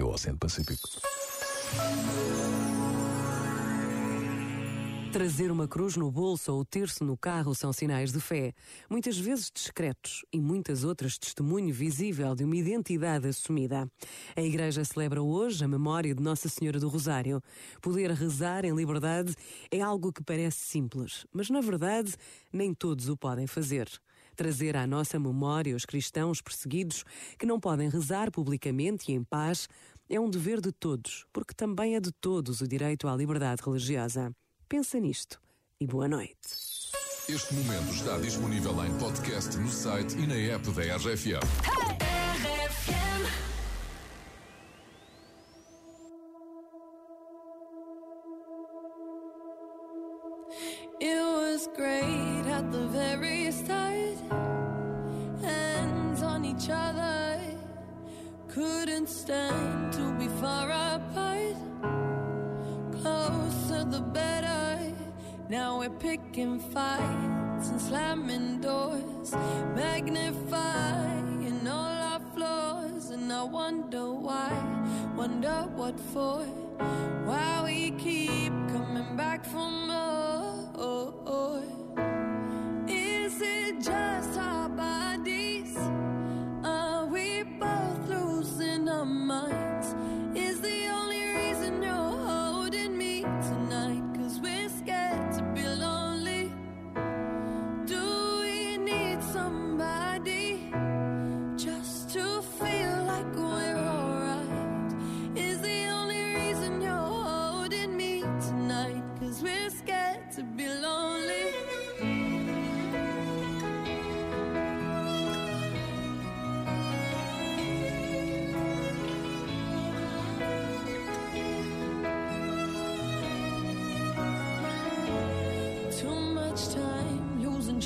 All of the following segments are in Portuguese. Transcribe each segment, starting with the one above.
ao Oceano Pacífico. Trazer uma cruz no bolso ou o terço no carro são sinais de fé, muitas vezes discretos e muitas outras testemunho visível de uma identidade assumida. A Igreja celebra hoje a memória de Nossa Senhora do Rosário. Poder rezar em liberdade é algo que parece simples, mas na verdade nem todos o podem fazer. Trazer à nossa memória os cristãos perseguidos que não podem rezar publicamente e em paz é um dever de todos, porque também é de todos o direito à liberdade religiosa. Pensa nisto e boa noite. Este momento está disponível em podcast no site e na app da RFM. It was great at the very start. Each other. Couldn't stand to be far apart. Closer the better. Now we're picking fights and slamming doors, magnifying all our flaws. And I wonder why, wonder what for, why we keep coming back for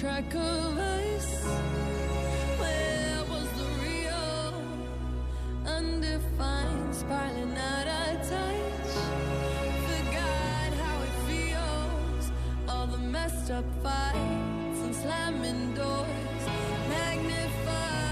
track of us. Where was the real? Undefined, spiraling out of touch. Forgot how it feels. All the messed up fights and slamming doors. Magnify